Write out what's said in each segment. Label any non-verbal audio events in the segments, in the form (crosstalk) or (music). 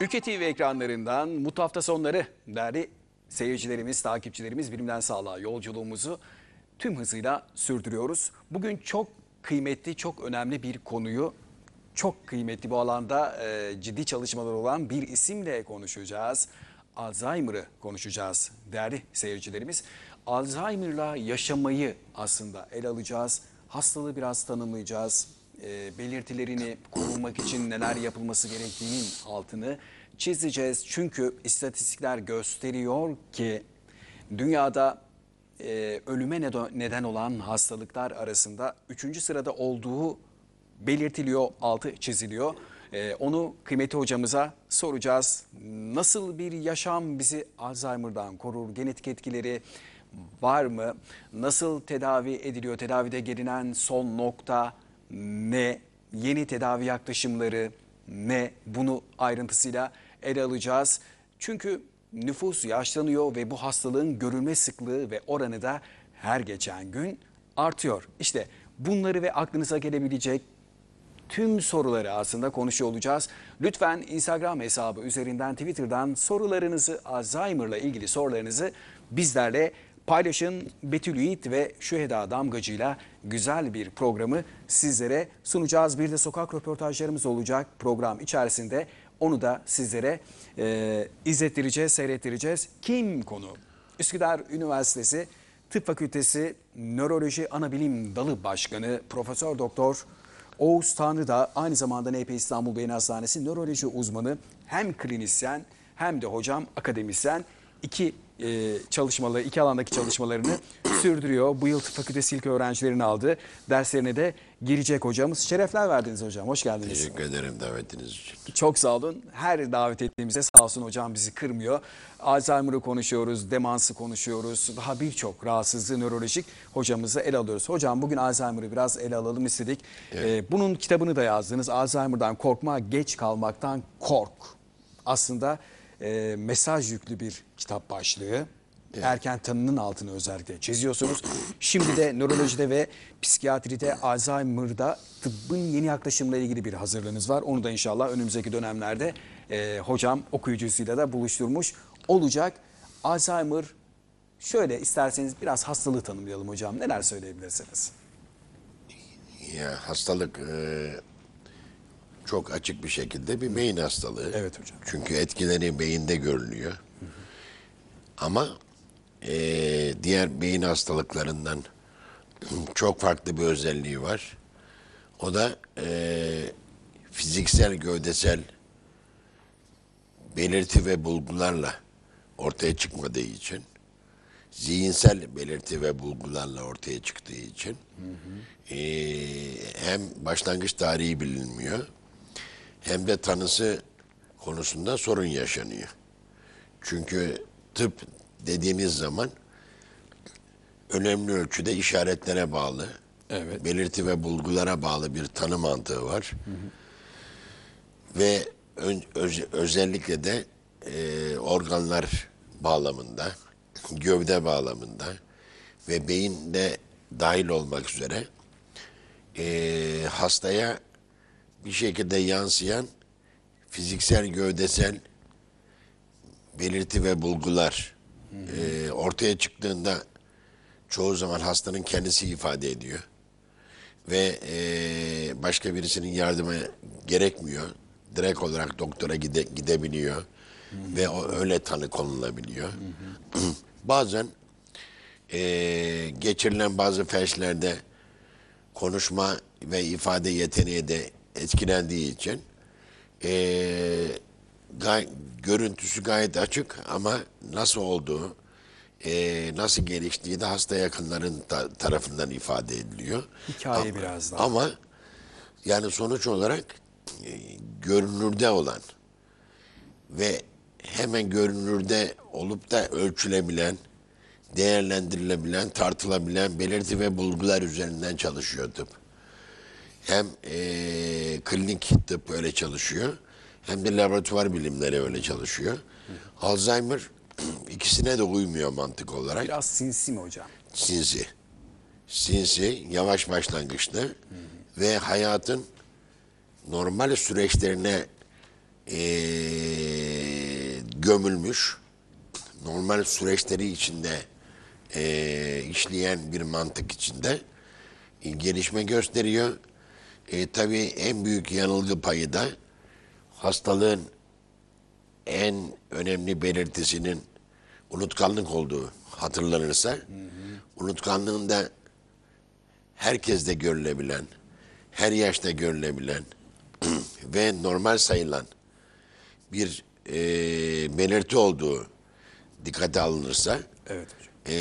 Ülke TV ekranlarından mutlu hafta sonları değerli seyircilerimiz, takipçilerimiz bilimden sağlığa yolculuğumuzu tüm hızıyla sürdürüyoruz. Bugün çok kıymetli, çok önemli bir konuyu çok kıymetli bu alanda e, ciddi çalışmalar olan bir isimle konuşacağız. Alzheimer'ı konuşacağız değerli seyircilerimiz. Alzheimer'la yaşamayı aslında ele alacağız. Hastalığı biraz tanımlayacağız. E, belirtilerini korunmak için neler yapılması gerektiğinin altını çizeceğiz. Çünkü istatistikler gösteriyor ki dünyada e, ölüme neden- olan hastalıklar arasında 3. sırada olduğu belirtiliyor, altı çiziliyor. Ee, onu kıymetli hocamıza soracağız. Nasıl bir yaşam bizi Alzheimer'dan korur? Genetik etkileri var mı? Nasıl tedavi ediliyor? Tedavide gelinen son nokta ne? Yeni tedavi yaklaşımları ne? Bunu ayrıntısıyla ele alacağız. Çünkü nüfus yaşlanıyor ve bu hastalığın görülme sıklığı ve oranı da her geçen gün artıyor. İşte bunları ve aklınıza gelebilecek tüm soruları aslında konuşuyor olacağız. Lütfen Instagram hesabı üzerinden Twitter'dan sorularınızı Alzheimer'la ilgili sorularınızı bizlerle paylaşın. Betül Yiğit ve Şüheda Damgacı'yla güzel bir programı sizlere sunacağız. Bir de sokak röportajlarımız olacak program içerisinde. Onu da sizlere e, izlettireceğiz, seyrettireceğiz. Kim konu? Üsküdar Üniversitesi Tıp Fakültesi Nöroloji Anabilim Dalı Başkanı Profesör Doktor Oğuz Tanrı da aynı zamanda NP İstanbul Beyin Hastanesi nöroloji uzmanı hem klinisyen hem de hocam akademisyen iki e, çalışmaları, iki alandaki çalışmalarını sürdürüyor. Bu yıl tıp fakültesi ilk öğrencilerini aldı. Derslerine de girecek hocamız. Şerefler verdiniz hocam. Hoş geldiniz. Teşekkür ederim davetiniz için. Çok sağ olun. Her davet ettiğimizde sağ olsun hocam bizi kırmıyor. Alzheimer'ı konuşuyoruz, demansı konuşuyoruz. Daha birçok rahatsızlığı nörolojik hocamızla ele alıyoruz. Hocam bugün Alzheimer'ı biraz ele alalım istedik. Ee, bunun kitabını da yazdınız. Alzheimer'dan korkma, geç kalmaktan kork. Aslında e, mesaj yüklü bir kitap başlığı. Erken tanının altını özellikle çiziyorsunuz. Şimdi de nörolojide ve psikiyatride Alzheimer'da tıbbın yeni yaklaşımla ilgili bir hazırlığınız var. Onu da inşallah önümüzdeki dönemlerde e, hocam okuyucusuyla da buluşturmuş olacak. Alzheimer şöyle isterseniz biraz hastalığı tanımlayalım hocam. Neler söyleyebilirsiniz? Ya hastalık e, çok açık bir şekilde bir beyin hastalığı. Evet hocam. Çünkü etkileri beyinde görülüyor. Ama e, diğer beyin hastalıklarından (clears throat) çok farklı bir özelliği var. O da e, fiziksel, gövdesel belirti ve bulgularla ortaya çıkmadığı için, zihinsel belirti ve bulgularla ortaya çıktığı için e, hem başlangıç tarihi bilinmiyor hem de tanısı konusunda sorun yaşanıyor. Çünkü tıp dediğimiz zaman önemli ölçüde işaretlere bağlı, Evet. belirti ve bulgulara bağlı bir tanı mantığı var. Ve ön- öz- özellikle de e, organlar bağlamında, gövde bağlamında ve beyinde dahil olmak üzere e, hastaya bir şekilde yansıyan fiziksel, gövdesel belirti ve bulgular e, ortaya çıktığında çoğu zaman hastanın kendisi ifade ediyor ve e, başka birisinin yardıma gerekmiyor. Direkt olarak doktora gide, gidebiliyor ve o öyle tanı konulabiliyor. (clears throat) Bazen e, geçirilen bazı felçlerde konuşma ve ifade yeteneği de etkilendiği için e, gay- görüntüsü gayet açık ama nasıl olduğu, e, nasıl geliştiği de hasta yakınların ta- tarafından ifade ediliyor. Hikaye Ama- biraz daha. Ama yani sonuç olarak e, görünürde olan ve hemen görünürde olup da ölçülebilen, değerlendirilebilen, tartılabilen belirti ve bulgular üzerinden çalışıyor tıp. Hem e, klinik tıp öyle çalışıyor, hem de laboratuvar bilimleri öyle çalışıyor. Alzheimer (clears throat) ikisine de uymuyor mantık olarak. Biraz sinsi mi hocam? Sinsi. Sinsi, yavaş başlangıçlı ve hayatın normal süreçlerine eee, gömülmüş, normal süreçleri içinde eee, işleyen bir mantık içinde e, gelişme gösteriyor. E, tabii en büyük yanılgı payı da hastalığın en önemli belirtisinin unutkanlık olduğu hatırlanırsa, unutkanlığın da herkeste görülebilen, her yaşta görülebilen (clears throat) ve normal sayılan bir e, belirti olduğu dikkate alınırsa, Evet hocam. e,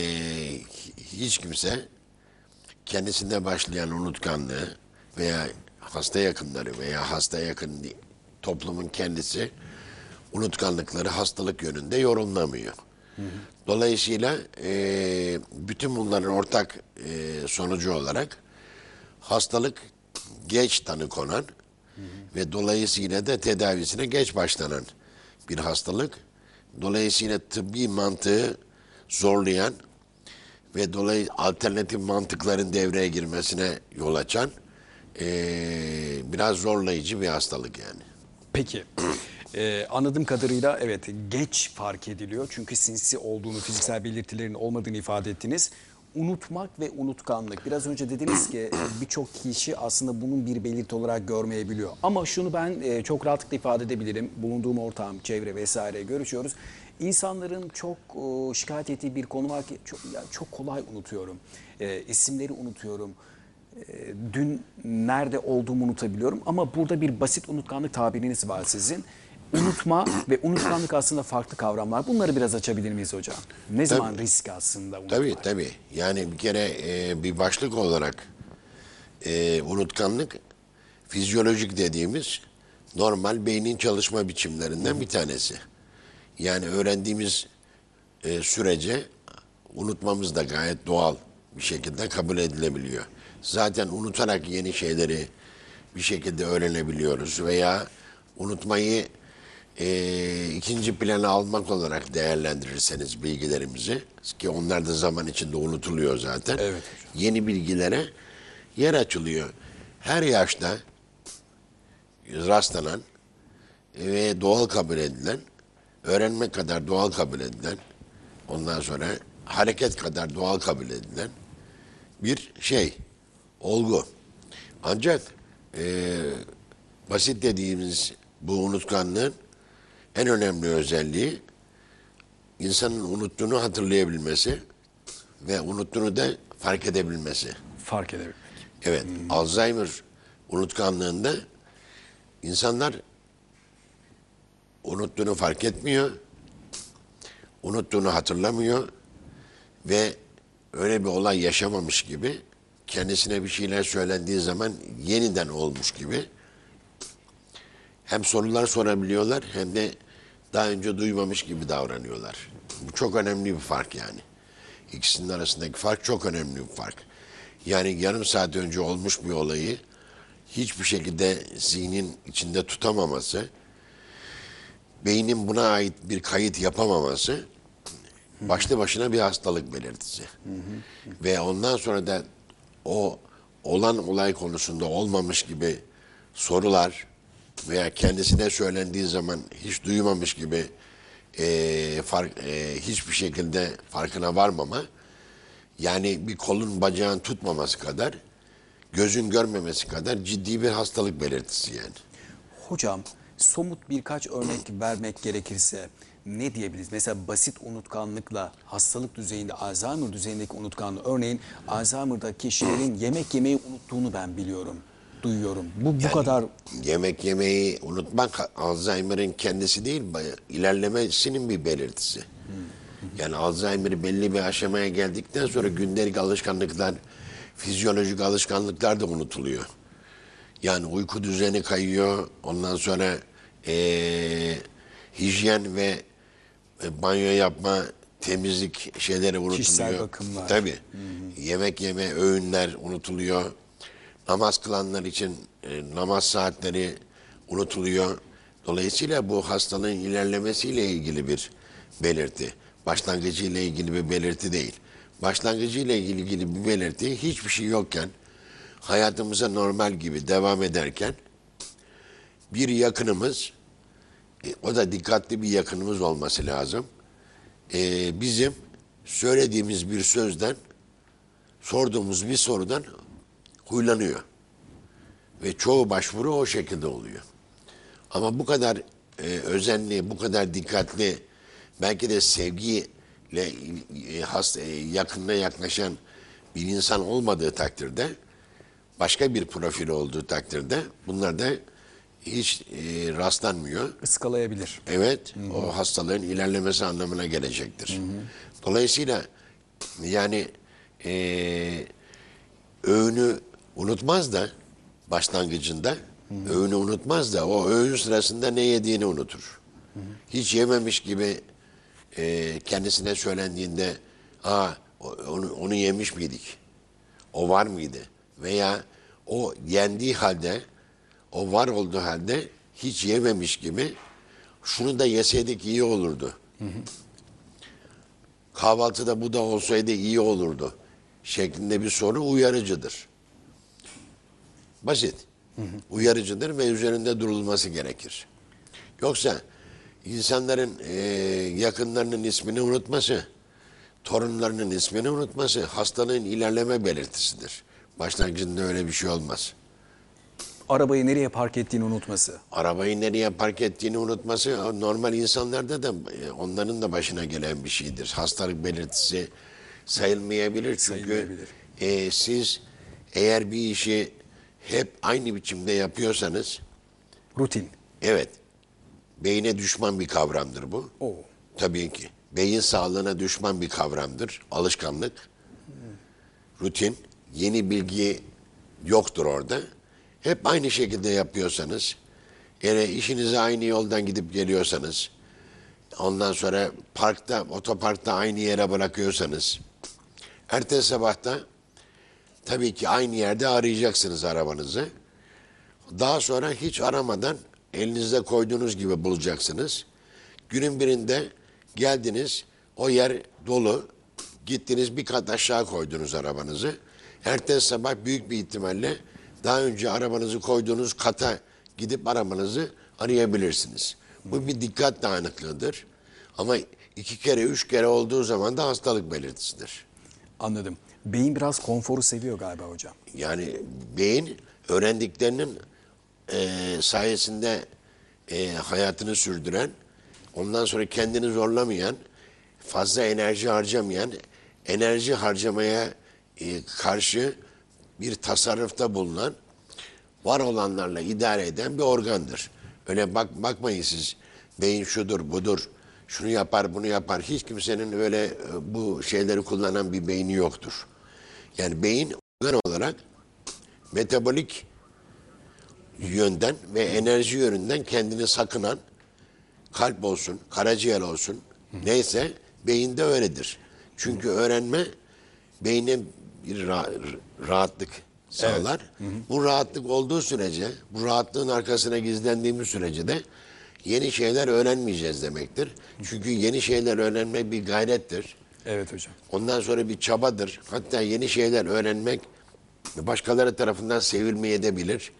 hiç kimse kendisinde başlayan unutkanlığı veya hasta yakınları veya hasta yakın toplumun kendisi unutkanlıkları hastalık yönünde yorumlamıyor. Dolayısıyla e, bütün bunların ortak e, sonucu olarak hastalık geç tanı konan ve dolayısıyla da tedavisine geç başlanan bir hastalık. Dolayısıyla tıbbi mantığı zorlayan ve dolayı alternatif mantıkların devreye girmesine yol açan eee, biraz zorlayıcı bir hastalık yani. Peki. Ee, anladığım kadarıyla evet geç fark ediliyor. Çünkü sinsi olduğunu, fiziksel belirtilerin olmadığını ifade ettiniz. Unutmak ve unutkanlık. Biraz önce dediniz ki birçok kişi aslında bunun bir belirti olarak görmeyebiliyor. Ama şunu ben e, çok rahatlıkla ifade edebilirim. Bulunduğum ortam, çevre vesaire görüşüyoruz. İnsanların çok e, şikayet ettiği bir konu var ki çok, ya çok kolay unutuyorum. E, isimleri unutuyorum. E, dün nerede olduğumu unutabiliyorum ama burada bir basit unutkanlık tabiriniz var sizin. Unutma (clears throat) ve unutkanlık aslında farklı kavramlar. Bunları biraz açabilir miyiz hocam? Ne zaman risk aslında unutmak? Tabii tabii. Yani bir kere e, bir başlık olarak e, unutkanlık fizyolojik dediğimiz normal beynin çalışma biçimlerinden bir tanesi. Yani öğrendiğimiz e, sürece unutmamız da gayet doğal bir şekilde kabul edilebiliyor. Zaten unutarak yeni şeyleri bir şekilde öğrenebiliyoruz veya unutmayı e, ikinci plana almak olarak değerlendirirseniz bilgilerimizi ki onlar da zaman içinde unutuluyor zaten. Evet Yeni bilgilere yer açılıyor. Her yaşta rastlanan ve doğal kabul edilen, öğrenmek kadar doğal kabul edilen, ondan sonra hareket kadar doğal kabul edilen bir şey, olgu. Ancak e, basit dediğimiz bu unutkanlığın en önemli özelliği insanın unuttuğunu hatırlayabilmesi ve unuttuğunu da fark edebilmesi. Fark edebilmek. Evet, Alzheimer unutkanlığında insanlar unuttuğunu fark etmiyor, unuttuğunu hatırlamıyor ve öyle bir olay yaşamamış gibi kendisine bir şeyler söylendiği zaman yeniden olmuş gibi hem sorular sorabiliyorlar hem de daha önce duymamış gibi davranıyorlar. Bu çok önemli bir fark yani. İkisinin arasındaki fark çok önemli bir fark. Yani yarım saat önce olmuş bir olayı hiçbir şekilde zihnin içinde tutamaması, beynin buna ait bir kayıt yapamaması başlı başına bir hastalık belirtisi. Ve ondan sonra da o olan olay konusunda olmamış gibi sorular veya kendisine söylendiği zaman hiç duymamış gibi eee, fark, eee, hiçbir şekilde farkına varmama yani bir kolun bacağın tutmaması kadar gözün görmemesi kadar ciddi bir hastalık belirtisi yani. Hocam somut birkaç örnek vermek gerekirse ne diyebiliriz? Mesela basit unutkanlıkla hastalık düzeyinde Alzheimer düzeyindeki unutkanlığı örneğin Alzheimer'da kişilerin (clears throat) yemek yemeyi unuttuğunu ben biliyorum, duyuyorum. Bu bu kadar Yemek yemeyi unutmak Alzheimer'ın kendisi değil, ilerlemesinin bir belirtisi. Yani Alzheimer belli bir aşamaya geldikten sonra gündelik alışkanlıklar, fizyolojik alışkanlıklar da unutuluyor. Yani uyku düzeni kayıyor, ondan sonra eee, hijyen ve e, banyo yapma, temizlik şeyleri unutuluyor. Kişisel bakımlar. Tabii. Yemek yeme, öğünler unutuluyor. Namaz kılanlar için e, namaz saatleri unutuluyor. Dolayısıyla bu hastalığın ilerlemesiyle ilgili bir belirti. Başlangıcıyla ilgili bir belirti değil. Başlangıcıyla ilgili, ilgili bir belirti hiçbir şey yokken hayatımıza normal gibi devam ederken bir yakınımız o da dikkatli bir yakınımız olması lazım. E, bizim söylediğimiz bir sözden, sorduğumuz bir sorudan huylanıyor. Ve çoğu başvuru o şekilde oluyor. Ama bu kadar e, özenli, bu kadar dikkatli, belki de sevgiyle e, has, e, yakınına yaklaşan bir insan olmadığı takdirde, başka bir profil olduğu takdirde bunlar da hiç e, rastlanmıyor. Iskalayabilir. Evet, o hastalığın ilerlemesi anlamına gelecektir. Dolayısıyla yani eee öğünü unutmaz da başlangıcında öğünü unutmaz da o öğün sırasında ne yediğini unutur. Hiç yememiş gibi eee, kendisine söylendiğinde Aa, onu, onu yemiş miydik? O var mıydı? Veya o yendiği halde, o var olduğu halde hiç yememiş gibi şunu da yeseydik iyi olurdu. Kahvaltıda bu da olsaydı iyi olurdu. Şeklinde bir soru uyarıcıdır. Basit. Uyarıcıdır ve üzerinde durulması gerekir. Yoksa insanların eee, yakınlarının ismini unutması, torunlarının ismini unutması hastalığın ilerleme belirtisidir. Başlangıcında öyle bir şey olmaz. Arabayı nereye park ettiğini unutması. Arabayı nereye park ettiğini unutması normal insanlarda da e, onların da başına gelen bir şeydir. Hastalık belirtisi sayılmayabilir çünkü Sayılmayabilir. e, siz eğer bir işi hep aynı biçimde yapıyorsanız Rutin. evet beyine düşman bir kavramdır bu. Oo. Tabii ki. Beyin sağlığına düşman bir kavramdır. Alışkanlık. Rutin. Yeni bilgi yoktur orada. Hep aynı şekilde yapıyorsanız, yani işinize aynı yoldan gidip geliyorsanız, ondan sonra parkta, otoparkta aynı yere bırakıyorsanız, ertesi sabahta tabii ki aynı yerde arayacaksınız arabanızı. Daha sonra hiç aramadan elinizde koyduğunuz gibi bulacaksınız. Günün birinde geldiniz, o yer dolu. Gittiniz bir kat aşağı koydunuz arabanızı. Ertesi sabah büyük bir ihtimalle daha önce arabanızı koyduğunuz kata gidip arabanızı arayabilirsiniz. Bu bir dikkat dağınıklığıdır. Ama iki kere, üç kere olduğu zaman da hastalık belirtisidir. Anladım. Beyin biraz konforu seviyor galiba hocam. Yani beyin öğrendiklerinin e, sayesinde e, hayatını sürdüren, ondan sonra kendini zorlamayan, fazla enerji harcamayan, enerji harcamaya e, karşı bir tasarrufta bulunan, var olanlarla idare eden bir organdır. Öyle bak bakmayın siz beyin şudur budur, şunu yapar bunu yapar. Hiç kimsenin öyle e, bu şeyleri kullanan bir beyni yoktur. Yani beyin organ olarak metabolik yönden ve enerji yönünden kendini sakınan kalp olsun, karaciğer olsun neyse beyinde öyledir. Çünkü öğrenme beyne bir ra- rahatlık sağlar. Bu rahatlık olduğu sürece, bu rahatlığın arkasına gizlendiğimiz sürece de yeni şeyler öğrenmeyeceğiz demektir. Çünkü yeni şeyler öğrenmek bir gayrettir. Evet hocam. Ondan sonra bir çabadır. Hatta yeni şeyler öğrenmek başkaları tarafından sevilmeye de bilir.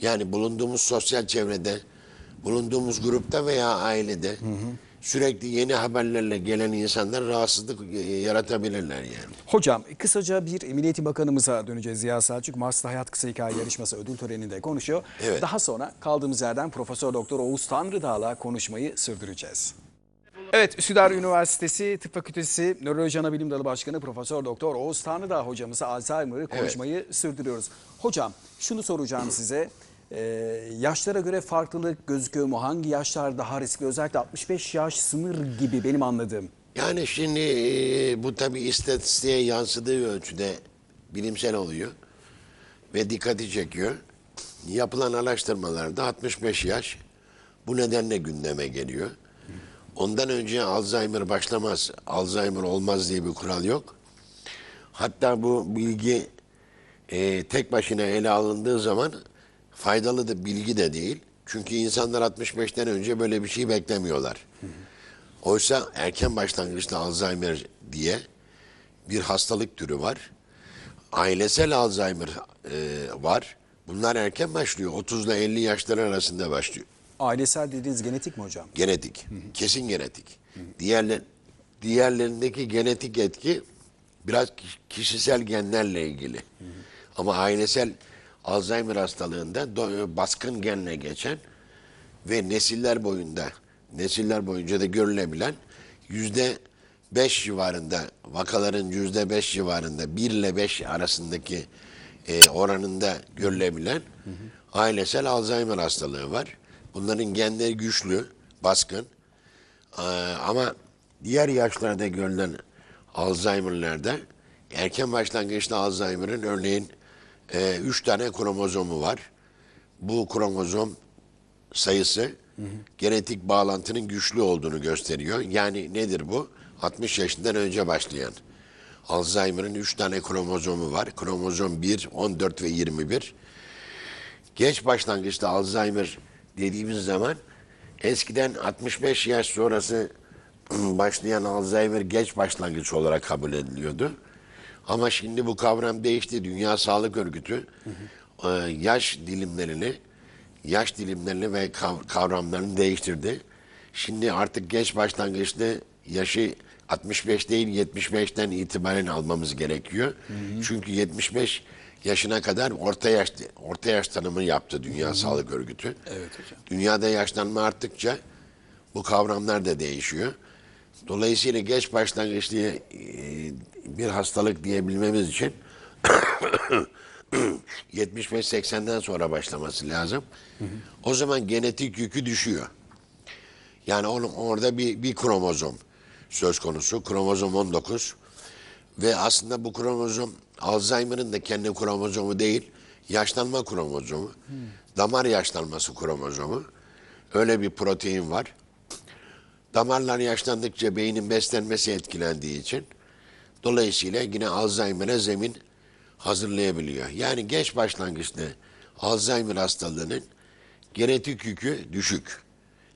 Yani bulunduğumuz sosyal çevrede, bulunduğumuz grupta veya ailede sürekli yeni haberlerle gelen insanlar rahatsızlık e, yaratabilirler yani. Hocam kısaca bir Milli Eğitim Bakanımıza döneceğiz. Ziya Selçuk Mars'ta Hayat Kısa Hikaye Yarışması ödül töreninde konuşuyor. Evet. Daha sonra kaldığımız yerden Profesör Doktor Oğuz Tanrıdağ'la konuşmayı sürdüreceğiz. Evet, Üsküdar Üniversitesi Tıp Fakültesi Nöroloji Anabilim Dalı Başkanı Profesör Doktor Oğuz Tanrıdağ hocamıza Alzheimer'ı konuşmayı sürdürüyoruz. Hocam şunu soracağım size. Ee, yaşlara göre farklılık gözüküyor mu? Hangi yaşlar daha riskli? Özellikle 65 yaş sınır gibi benim anladığım. Yani şimdi e, bu tabii istatistiğe yansıdığı ölçüde bilimsel oluyor ve dikkati çekiyor. Yapılan araştırmalarda 65 yaş bu nedenle gündeme geliyor. Ondan önce Alzheimer başlamaz, Alzheimer olmaz diye bir kural yok. Hatta bu bilgi e, tek başına ele alındığı zaman faydalı da bilgi de değil. Çünkü insanlar 65'ten önce böyle bir şey beklemiyorlar. Oysa erken başlangıçlı Alzheimer diye bir hastalık türü var. Ailesel Alzheimer e, var. Bunlar erken başlıyor. 30 ile 50 yaşlar arasında başlıyor. Ailesel dediğiniz genetik mi hocam? Genetik. Kesin genetik. Diğerler, diğerlerindeki genetik etki biraz kiş- kişisel genlerle ilgili. Ama ailesel Alzheimer hastalığında baskın genle geçen ve nesiller boyunda nesiller boyunca da görülebilen yüzde beş civarında vakaların yüzde beş civarında bir ile beş arasındaki e, oranında görülebilen ailesel Alzheimer hastalığı var. Bunların genleri güçlü, baskın. Ee, ama diğer yaşlarda görülen Alzheimer'larda erken başlangıçta Alzheimer'ın örneğin e, üç tane kromozomu var. Bu kromozom sayısı genetik bağlantının güçlü olduğunu gösteriyor. Yani nedir bu? 60 yaşından önce başlayan. Alzheimer'ın 3 tane kromozomu var. Kromozom 1, 14 ve 21. Geç başlangıçta Alzheimer dediğimiz zaman eskiden 65 yaş sonrası (clears throat) başlayan Alzheimer geç başlangıç olarak kabul ediliyordu. Ama şimdi bu kavram değişti. Dünya Sağlık Örgütü e, yaş dilimlerini yaş dilimlerini ve kav- kavramlarını değiştirdi. Şimdi artık geç başlangıçlı yaşı 65 değil 75'ten itibaren almamız gerekiyor. Çünkü 75 yaşına kadar orta yaş orta yaş tanımı yaptı Dünya Sağlık Örgütü. Evet hocam. Dünyada yaşlanma arttıkça bu kavramlar da değişiyor. Dolayısıyla geç başlangıçlı e, bir hastalık diyebilmemiz için (coughs) 75-80'den sonra başlaması lazım. O zaman genetik yükü düşüyor. Yani onun orada bir, bir kromozom söz konusu. Kromozom 19. Ve aslında bu kromozom Alzheimer'ın da kendi kromozomu değil, yaşlanma kromozomu. Damar yaşlanması kromozomu. Öyle bir protein var. Damarlar yaşlandıkça beynin beslenmesi etkilendiği için dolayısıyla yine Alzheimer'e zemin hazırlayabiliyor. Yani geç başlangıçta Alzheimer hastalığının genetik yükü düşük.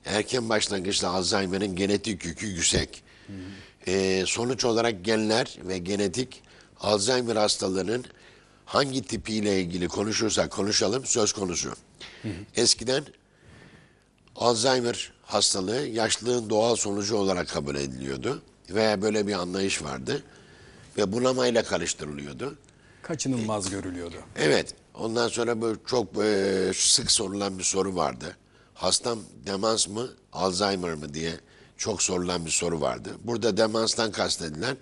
Erken başlangıçta Alzheimer'ın genetik yükü yüksek. Ee, sonuç olarak genler ve genetik Alzheimer hastalığının hangi tipiyle ilgili konuşursak konuşalım söz konusu. Eskiden Alzheimer hastalığı yaşlılığın doğal sonucu olarak kabul ediliyordu. Veya böyle bir anlayış vardı. Ve bunamayla karıştırılıyordu. Kaçınılmaz görülüyordu. Evet. Ondan sonra böyle çok e, sık sorulan bir soru vardı. Hastam demans mı, Alzheimer mı diye çok sorulan bir soru vardı. Burada demanstan kastedilen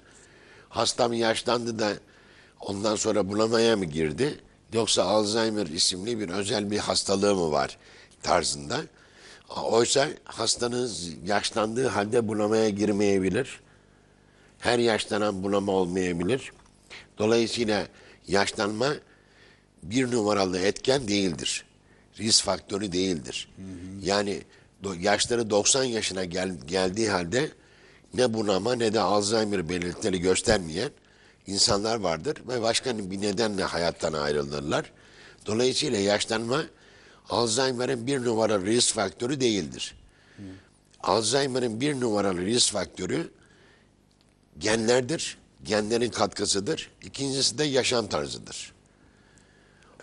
hastam yaşlandı da ondan sonra bunamaya mı girdi? Yoksa Alzheimer isimli bir özel bir hastalığı mı var tarzında. Oysa hastanız yaşlandığı halde bunamaya girmeyebilir. Her yaşlanan bunama olmayabilir. Dolayısıyla yaşlanma bir numaralı etken değildir. Risk faktörü değildir. Yani do- yaşları 90 yaşına gel- geldiği halde ne bunama ne de Alzheimer belirtileri göstermeyen insanlar vardır ve başka bir nedenle hayattan ayrılırlar. Dolayısıyla yaşlanma Alzheimer'ın bir numaralı risk faktörü değildir. Alzheimer'ın bir numaralı risk faktörü genlerdir, genlerin katkısıdır. İkincisi de yaşam tarzıdır.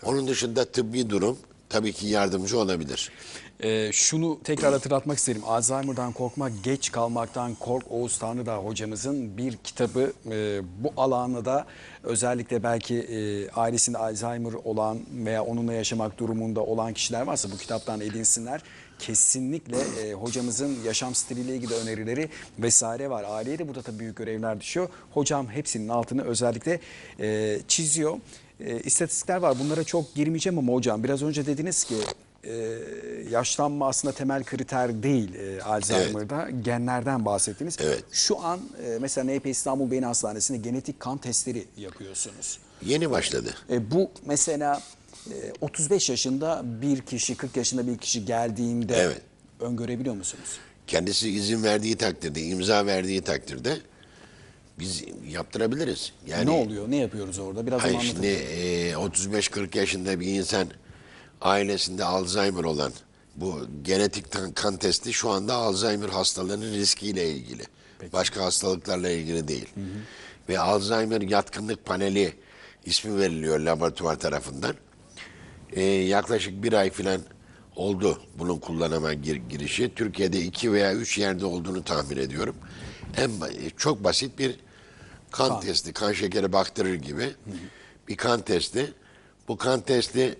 Onun dışında tıbbi durum tabii ki yardımcı olabilir. Ee, şunu tekrar hatırlatmak isterim. Alzheimer'dan korkmak, geç kalmaktan kork. Oğuz Tanrıdağ hocamızın bir kitabı e, bu alanı da özellikle belki e, ailesinde Alzheimer olan veya onunla yaşamak durumunda olan kişiler varsa bu kitaptan edinsinler. Kesinlikle e, hocamızın yaşam stiliyle ilgili önerileri vesaire var. Aileye de burada tabii büyük görevler düşüyor. Hocam hepsinin altını özellikle e, çiziyor. E, istatistikler var. Bunlara çok girmeyeceğim ama hocam biraz önce dediniz ki e, yaşlanma aslında temel kriter değil e, Alzheimer'da. Genlerden bahsettiniz. Evet. Şu an e, mesela NP İstanbul Beyin Hastanesi'nde genetik kan testleri yapıyorsunuz. Yeni başladı. E, bu mesela e, 35 yaşında bir kişi, 40 yaşında bir kişi geldiğinde Evet. öngörebiliyor musunuz? Kendisi izin verdiği takdirde, imza verdiği takdirde biz yaptırabiliriz. Yani ne oluyor? Ne yapıyoruz orada? Biraz Hayır şimdi e, 35-40 yaşında bir insan ailesinde Alzheimer olan bu genetik kan testi şu anda Alzheimer hastalığının riskiyle ilgili. Başka hastalıklarla ilgili değil. Ve Alzheimer yatkınlık paneli ismi veriliyor laboratuvar tarafından. E, yaklaşık bir ay filan oldu bunun kullanıma gir- girişi. Türkiye'de iki veya üç yerde olduğunu tahmin ediyorum. En ba- çok basit bir kan, testi, kan şekeri baktırır gibi bir kan testi. Bu kan testi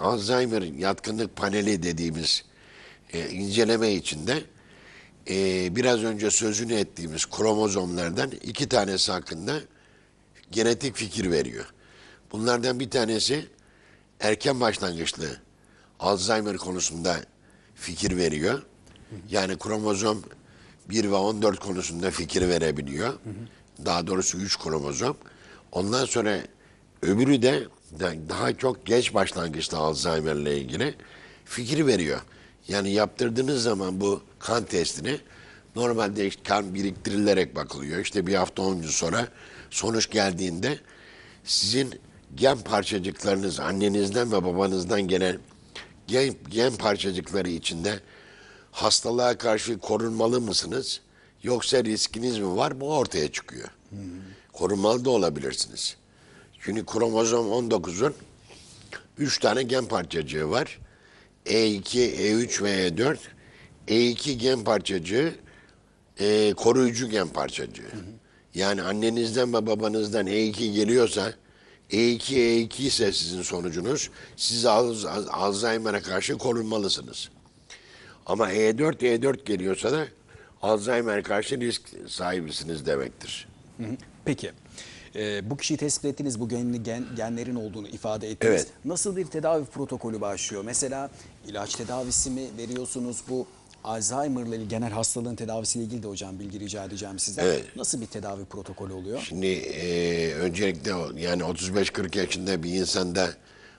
Alzheimer yatkınlık paneli dediğimiz e, inceleme içinde e, biraz önce sözünü ettiğimiz kromozomlardan iki tanesi hakkında genetik fikir veriyor. Bunlardan bir tanesi erken başlangıçlı Alzheimer konusunda fikir veriyor. Yani kromozom 1 ve 14 konusunda fikir verebiliyor. Daha doğrusu 3 kromozom. Ondan sonra öbürü de daha çok geç başlangıçta Alzheimer ile ilgili fikir veriyor. Yani yaptırdığınız zaman bu kan testini normalde işte kan biriktirilerek bakılıyor. İşte bir hafta 10 gün sonra sonuç geldiğinde sizin gen parçacıklarınız annenizden ve babanızdan gelen gen, gen parçacıkları içinde hastalığa karşı korunmalı mısınız? Yoksa riskiniz mi var? Bu ortaya çıkıyor. Korunmalı da olabilirsiniz. Çünkü kromozom 19'un 3 tane gen parçacığı var. E2, E3 ve E4. E2 gen parçacığı e, koruyucu gen parçacığı. Yani annenizden ve babanızdan E2 geliyorsa E2 E2 ise sizin sonucunuz siz Alz- Alz- Alzheimer'a karşı korunmalısınız. Ama E E4 E4 geliyorsa da Alzheimer'a karşı risk sahibisiniz demektir. Hı hı. Peki. Ee, bu kişiyi tespit ettiniz, bu genli gen, genlerin olduğunu ifade ettiniz. Evet. Nasıl bir tedavi protokolü başlıyor? Mesela ilaç tedavisi mi veriyorsunuz? Bu Alzheimer ile ilgili genel hastalığın tedavisiyle ilgili de hocam bilgi rica edeceğim sizden. Evet. Nasıl bir tedavi protokolü oluyor? Şimdi e, öncelikle yani 35-40 yaşında bir insanda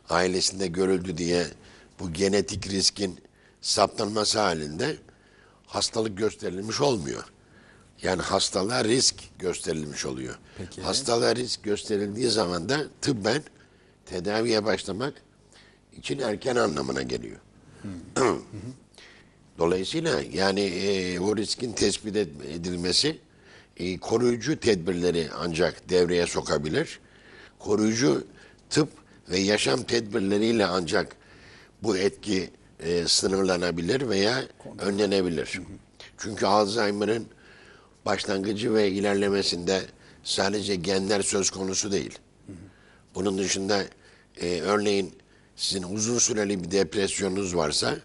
ailesinde görüldü diye bu genetik riskin saptanması halinde hastalık gösterilmiş olmuyor. Yani hastalığa risk gösterilmiş oluyor. Peki. Hastalığa risk gösterildiği zaman da tıbben tedaviye başlamak için erken anlamına geliyor. (clears throat) Dolayısıyla yani e, o riskin tespit ed- edilmesi e, koruyucu tedbirleri ancak devreye sokabilir. Koruyucu tıp ve yaşam tedbirleriyle ancak bu etki e, sınırlanabilir veya önlenebilir. Çünkü Alzheimer'ın başlangıcı ve ilerlemesinde sadece genler söz konusu değil. Bunun dışında e, örneğin sizin uzun süreli bir depresyonunuz varsa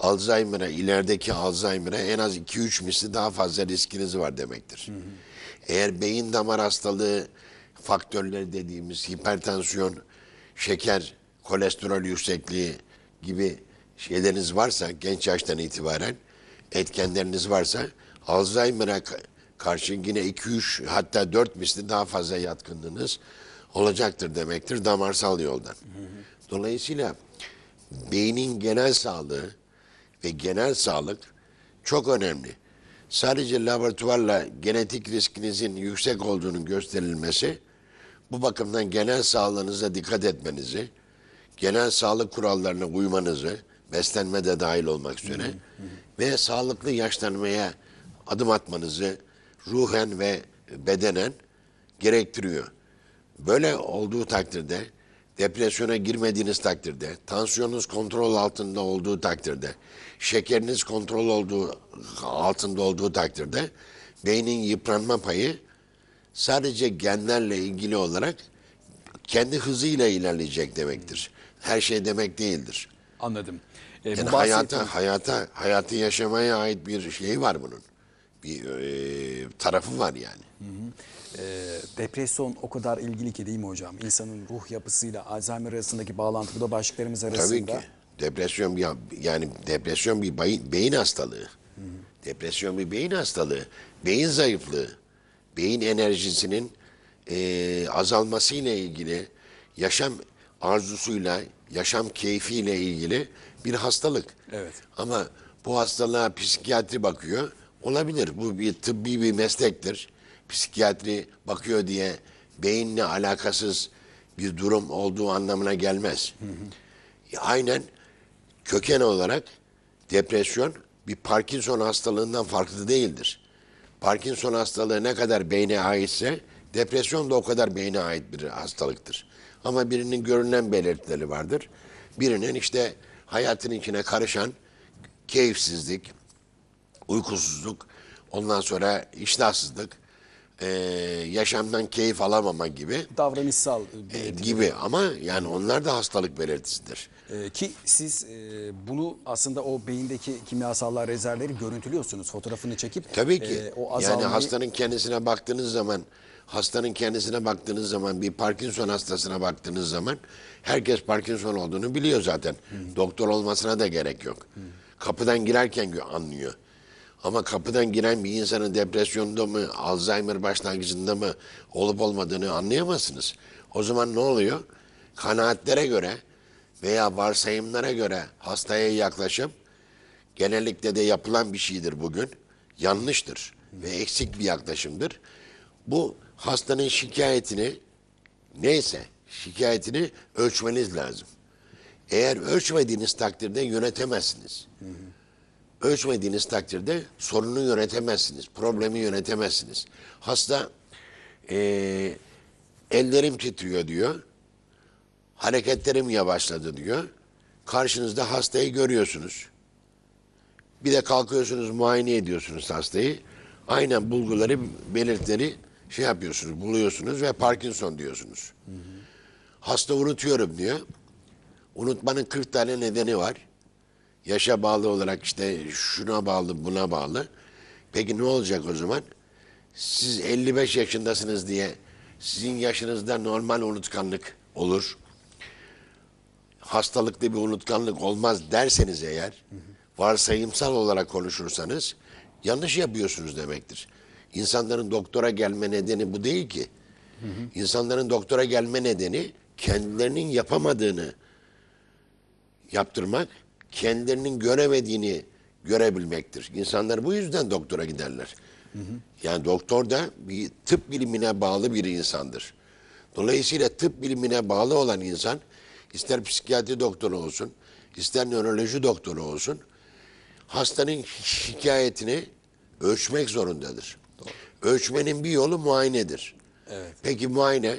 Alzheimer'a, ilerideki Alzheimer'a en az 2-3 misli daha fazla riskiniz var demektir. Eğer beyin damar hastalığı faktörleri dediğimiz hipertansiyon, şeker, kolesterol yüksekliği gibi şeyleriniz varsa genç yaştan itibaren etkenleriniz varsa Alzheimer'a ka- karşı yine 2-3 hatta 4 misli daha fazla yatkınlığınız olacaktır demektir damarsal yoldan. Dolayısıyla beynin genel sağlığı ve genel sağlık çok önemli. Sadece laboratuvarla genetik riskinizin yüksek olduğunu gösterilmesi bu bakımdan genel sağlığınıza dikkat etmenizi, genel sağlık kurallarına uymanızı, beslenme de dahil olmak üzere ve sağlıklı yaşlanmaya adım atmanızı ruhen ve bedenen gerektiriyor. Böyle olduğu takdirde, depresyona girmediğiniz takdirde, tansiyonunuz kontrol altında olduğu takdirde, şekeriniz kontrol olduğu altında olduğu takdirde beynin yıpranma payı sadece genlerle ilgili olarak kendi hızıyla ilerleyecek demektir. Her şey demek değildir. Anladım. Ee, Yani bahsettiğim- hayata, hayata, hayatı yaşamaya ait bir şey var bunun. Bir e, tarafı var yani. Ee, depresyon o kadar ilgili ki değil mi hocam? İnsanın ruh yapısıyla Alzheimer arasındaki bağlantı bu da başlıklarımız arasında. Tabii ki. Depresyon bir yani depresyon bir beyin, beyin hastalığı. Depresyon bir beyin hastalığı. Beyin zayıflığı. Beyin enerjisinin e, azalmasıyla ilgili yaşam arzusuyla, yaşam keyfiyle ilgili bir hastalık. Evet. Ama bu hastalığa psikiyatri bakıyor. Olabilir. Bu bir tıbbi bir meslektir. Psikiyatri bakıyor diye beyinle alakasız bir durum olduğu anlamına gelmez. Aynen köken olarak depresyon bir Parkinson hastalığından farklı değildir. Parkinson hastalığı ne kadar beyne aitse depresyon da o kadar beyne ait bir hastalıktır. Ama birinin görünen belirtileri vardır. Birinin işte hayatın içine karışan keyifsizlik, uykusuzluk, ondan sonra iştahsızlık, eee, yaşamdan keyif alamama gibi Davranışsal e, gibi ama yani onlar da hastalık belirtisidir. Ee, ki siz e, bunu aslında o beyindeki kimyasallar rezervleri görüntülüyorsunuz. Fotoğrafını çekip Tabii ki. e, o yani azalmayı hastanın kendisine baktığınız zaman, hastanın kendisine baktığınız zaman, bir Parkinson hastasına baktığınız zaman herkes Parkinson olduğunu biliyor zaten. Doktor olmasına da gerek yok. Kapıdan girerken anlıyor. Ama kapıdan giren bir insanın depresyonda mı, Alzheimer başlangıcında mı olup olmadığını anlayamazsınız. O zaman ne oluyor? Kanaatlere göre veya varsayımlara göre hastaya yaklaşım genellikle de yapılan bir şeydir bugün. Yanlıştır ve eksik bir yaklaşımdır. Bu hastanın şikayetini neyse şikayetini ölçmeniz lazım. Eğer ölçmediğiniz takdirde yönetemezsiniz. Ölçmediğiniz takdirde sorunu yönetemezsiniz, problemi yönetemezsiniz. Hasta eee, ellerim titriyor diyor, hareketlerim yavaşladı diyor. Karşınızda hastayı görüyorsunuz. Bir de kalkıyorsunuz muayene ediyorsunuz hastayı. Aynen bulguları, belirtileri şey yapıyorsunuz, buluyorsunuz ve Parkinson diyorsunuz. Hasta unutuyorum diyor. Unutmanın 40 tane nedeni var. Yaşa bağlı olarak işte şuna bağlı, buna bağlı. Peki ne olacak o zaman? Siz 55 yaşındasınız diye sizin yaşınızda normal unutkanlık olur. Hastalıklı bir unutkanlık olmaz derseniz eğer, varsayımsal olarak konuşursanız yanlış yapıyorsunuz demektir. İnsanların doktora gelme nedeni bu değil ki. İnsanların doktora gelme nedeni kendilerinin yapamadığını yaptırmak, kendilerinin göremediğini görebilmektir. İnsanlar bu yüzden doktora giderler. Yani doktor da bir tıp bilimine bağlı bir insandır. Dolayısıyla tıp bilimine bağlı olan insan ister psikiyatri doktoru olsun, ister nöroloji doktoru olsun hastanın şikayetini ölçmek zorundadır. Ölçmenin bir yolu muayenedir. Peki muayene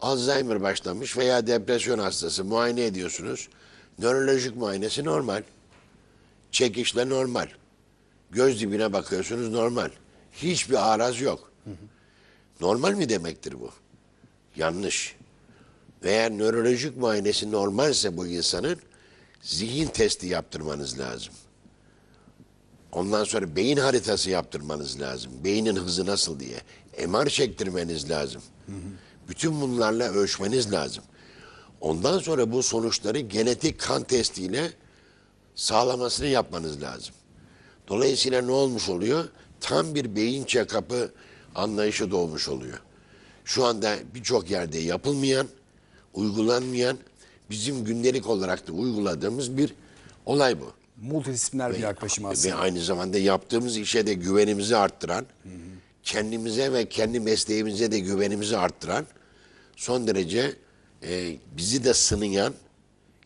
Alzheimer başlamış veya depresyon hastası muayene ediyorsunuz. Nörolojik muayenesi normal. Çekişle normal. Göz dibine bakıyorsunuz normal. Hiçbir araz yok. Normal mi demektir bu? Yanlış. Eğer nörolojik muayenesi normalse bu insanın zihin testi yaptırmanız lazım. Ondan sonra beyin haritası yaptırmanız lazım. Beynin hızı nasıl diye. MR çektirmeniz lazım. Bütün bunlarla ölçmeniz lazım. Ondan sonra bu sonuçları genetik kan testiyle sağlamasını yapmanız lazım. Dolayısıyla ne olmuş oluyor? Tam bir beyin check-up'ı anlayışı doğmuş oluyor. Şu anda birçok yerde yapılmayan, uygulanmayan, bizim gündelik olarak da uyguladığımız bir olay bu. multidisipliner bir yaklaşım aslında. Ve aynı zamanda yaptığımız işe de güvenimizi arttıran, kendimize ve kendi mesleğimize de güvenimizi arttıran, son derece e, bizi de sınayan,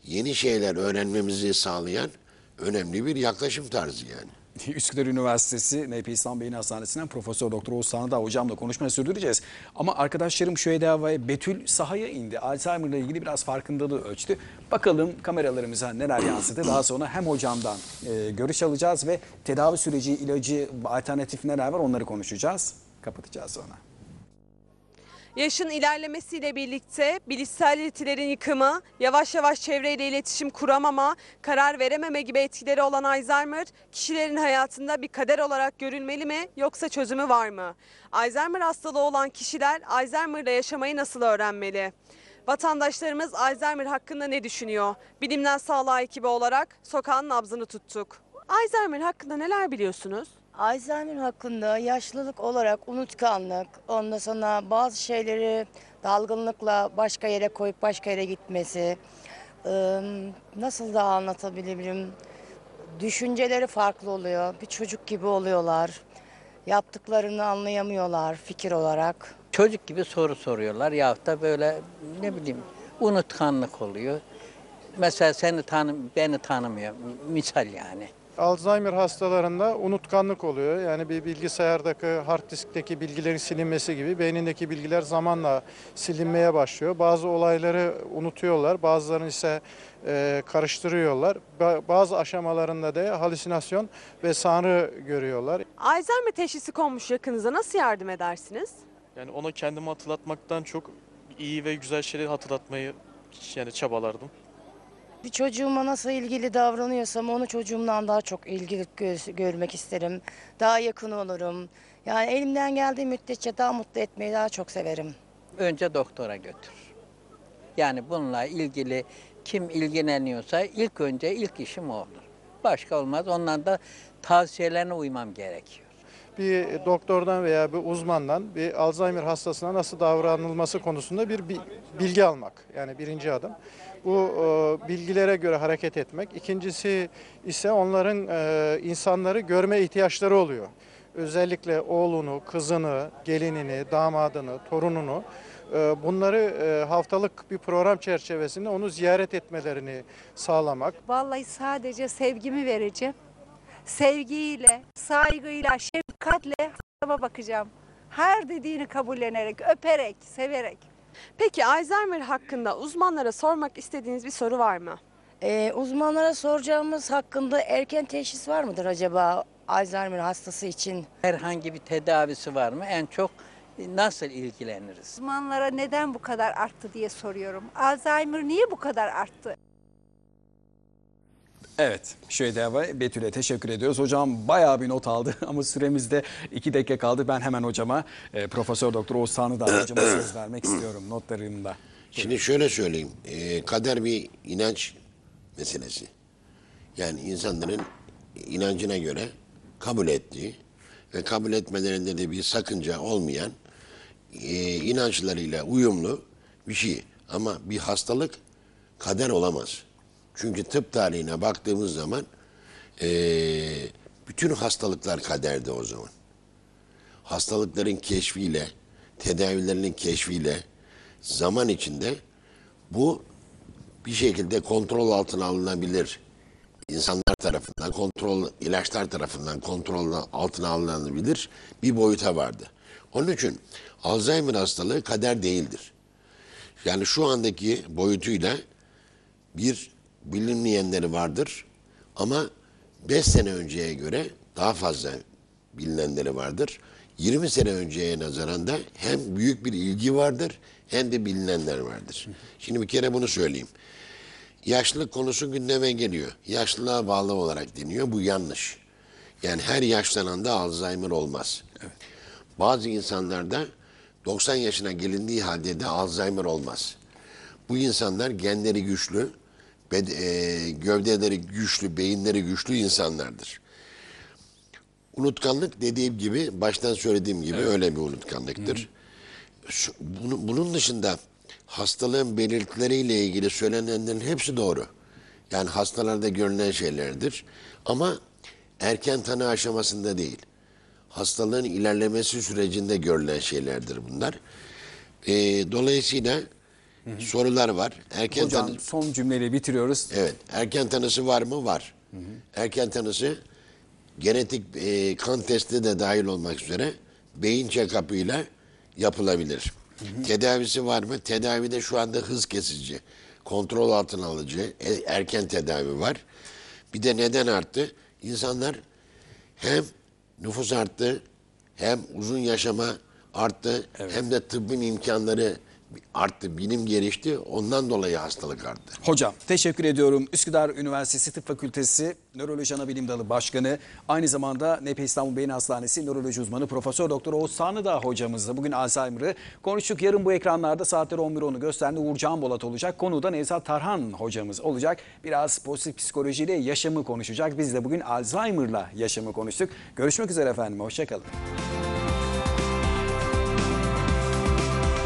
yeni şeyler öğrenmemizi sağlayan önemli bir yaklaşım tarzı yani. (laughs) Üsküdar Üniversitesi NP İslam Beyin Hastanesi'nden Profesör Doktor Oğuz Tanrıdağ hocamla konuşmayı sürdüreceğiz. Ama arkadaşlarım Şüheda ve Betül sahaya indi. Alzheimer ile ilgili biraz farkındalığı ölçtü. Bakalım kameralarımıza neler yansıdı. Daha sonra hem hocamdan e, görüş alacağız ve tedavi süreci, ilacı, alternatif neler var onları konuşacağız. Kapatacağız sonra. Yaşın ilerlemesiyle birlikte bilişsel yetilerin yıkımı, yavaş yavaş çevreyle iletişim kuramama, karar verememe gibi etkileri olan Alzheimer, kişilerin hayatında bir kader olarak görülmeli mi yoksa çözümü var mı? Alzheimer hastalığı olan kişiler Alzheimer ile yaşamayı nasıl öğrenmeli? Vatandaşlarımız Alzheimer hakkında ne düşünüyor? Bilimden Sağlığa ekibi olarak sokağın nabzını tuttuk. Alzheimer hakkında neler biliyorsunuz? Alzheimer hakkında yaşlılık olarak unutkanlık, ondan sonra bazı şeyleri dalgınlıkla başka yere koyup başka yere gitmesi, nasıl daha anlatabilirim? Düşünceleri farklı oluyor, bir çocuk gibi oluyorlar, yaptıklarını anlayamıyorlar fikir olarak. Çocuk gibi soru soruyorlar yahut da böyle ne bileyim unutkanlık oluyor. Mesela seni tanım, beni tanımıyor misal yani. Alzheimer hastalarında unutkanlık oluyor. Yani bir bilgisayardaki hard diskteki bilgilerin silinmesi gibi beynindeki bilgiler zamanla silinmeye başlıyor. Bazı olayları unutuyorlar, bazılarını ise e, karıştırıyorlar. Ba- Bazı aşamalarında da halüsinasyon ve sanrı görüyorlar. Alzheimer teşhisi konmuş yakınıza nasıl yardım edersiniz? Yani ona kendimi hatırlatmaktan çok iyi ve güzel şeyleri hatırlatmayı yani çabalardım. Bir çocuğuma nasıl ilgili davranıyorsam onu çocuğumdan daha çok ilgili gö- görmek isterim. Daha yakın olurum. Yani elimden geldiği müddetçe daha mutlu etmeyi daha çok severim. Önce doktora götür. Yani bununla ilgili kim ilgileniyorsa ilk önce ilk işim o olur. Başka olmaz. Ondan da tavsiyelerine uymam gerekiyor. bir doktordan veya bir uzmandan bir Alzheimer hastasına nasıl davranılması konusunda bir bi- bilgi almak. Yani birinci adım. Bu e, bilgilere göre hareket etmek. İkincisi ise onların e, insanları görme ihtiyaçları oluyor. Özellikle oğlunu, kızını, gelinini, damadını, torununu e, bunları haftalık bir program çerçevesinde onu ziyaret etmelerini sağlamak. Vallahi sadece sevgimi vereceğim. Sevgiyle, saygıyla, şefkatle bakacağım. Her dediğini kabullenerek, öperek, severek. Peki Alzheimer hakkında uzmanlara sormak istediğiniz bir soru var mı? Ee, uzmanlara soracağımız hakkında erken teşhis var mıdır acaba Alzheimer hastası için? Herhangi bir tedavisi var mı? En çok nasıl ilgileniriz? Uzmanlara neden bu kadar arttı diye soruyorum. Alzheimer niye bu kadar arttı? Evet, Şüheyda ve Betül'e teşekkür ediyoruz. Hocam bayağı bir not aldı (laughs) ama süremizde iki dakika kaldı. Ben hemen hocama, e, Profesör Doktor Oğuzhan'ı da hocama (clears throat) söz vermek istiyorum notlarında. Şimdi şöyle söyleyeyim. e, kader bir inanç meselesi. Yani insanların inancına göre kabul ettiği ve kabul etmelerinde de bir sakınca olmayan e, inançlarıyla uyumlu bir şey. Ama bir hastalık kader olamaz. Çünkü tıp tarihine baktığımız zaman e, bütün hastalıklar kaderde o zaman hastalıkların keşfiyle, tedavilerinin keşfiyle zaman içinde bu bir şekilde kontrol altına alınabilir. İnsanlar tarafından, kontrol ilaçlar tarafından kontrol altına alınabilir bir boyuta vardı. Onun için Alzheimer hastalığı kader değildir. Yani şu andaki boyutuyla bir bilinmeyenleri vardır ama 5 sene önceye göre daha fazla bilinenleri vardır. 20 sene önceye nazaran da hem büyük bir ilgi vardır hem de bilinenler vardır. Şimdi bir kere bunu söyleyeyim. Yaşlılık konusu gündeme geliyor. Yaşlılığa bağlı olarak deniyor. Bu yanlış. Yani her yaşlananda Alzheimer olmaz. Bazı insanlarda 90 yaşına gelindiği halde de Alzheimer olmaz. Bu insanlar genleri güçlü, bed- e, gövdeleri güçlü, beyinleri güçlü insanlardır. Unutkanlık dediğim gibi, baştan söylediğim gibi öyle bir unutkanlıktır. Şu- bunu- bunun dışında hastalığın belirtileriyle ilgili söylenenlerin hepsi doğru. Yani hastalarda görülen şeylerdir. Ama erken tanı aşamasında değil. Hastalığın ilerlemesi sürecinde görülen şeylerdir bunlar. Ee, dolayısıyla sorular var. Erken Hocam tanı... son cümleyle bitiriyoruz. Evet. Erken tanısı var mı? Var. Erken tanısı genetik e, kan testi de dahil olmak üzere beyin check-up'ı ile yapılabilir. Tedavisi var mı? Tedavide şu anda hız kesici, kontrol altına alıcı, e, erken tedavi var. Bir de neden arttı? İnsanlar hem nüfus arttı, hem uzun yaşama arttı, hem de tıbbın imkanları arttı, bilim gelişti. Ondan dolayı hastalık arttı. Hocam teşekkür ediyorum. Üsküdar Üniversitesi Tıp Fakültesi Nöroloji Anabilim Dalı Başkanı, aynı zamanda NP İstanbul Beyin Hastanesi Nöroloji Uzmanı Profesör Doktor Oğuz Sanıdağ hocamızla bugün Alzheimer'ı konuştuk. Yarın bu ekranlarda saatler 11.10'u gösterdi. Uğur Can Bolat olacak. Konuğu da Nevzat Tarhan hocamız olacak. Biraz pozitif psikolojiyle yaşamı konuşacak. Biz de bugün Alzheimer'la yaşamı konuştuk. Görüşmek üzere efendim. Hoşçakalın.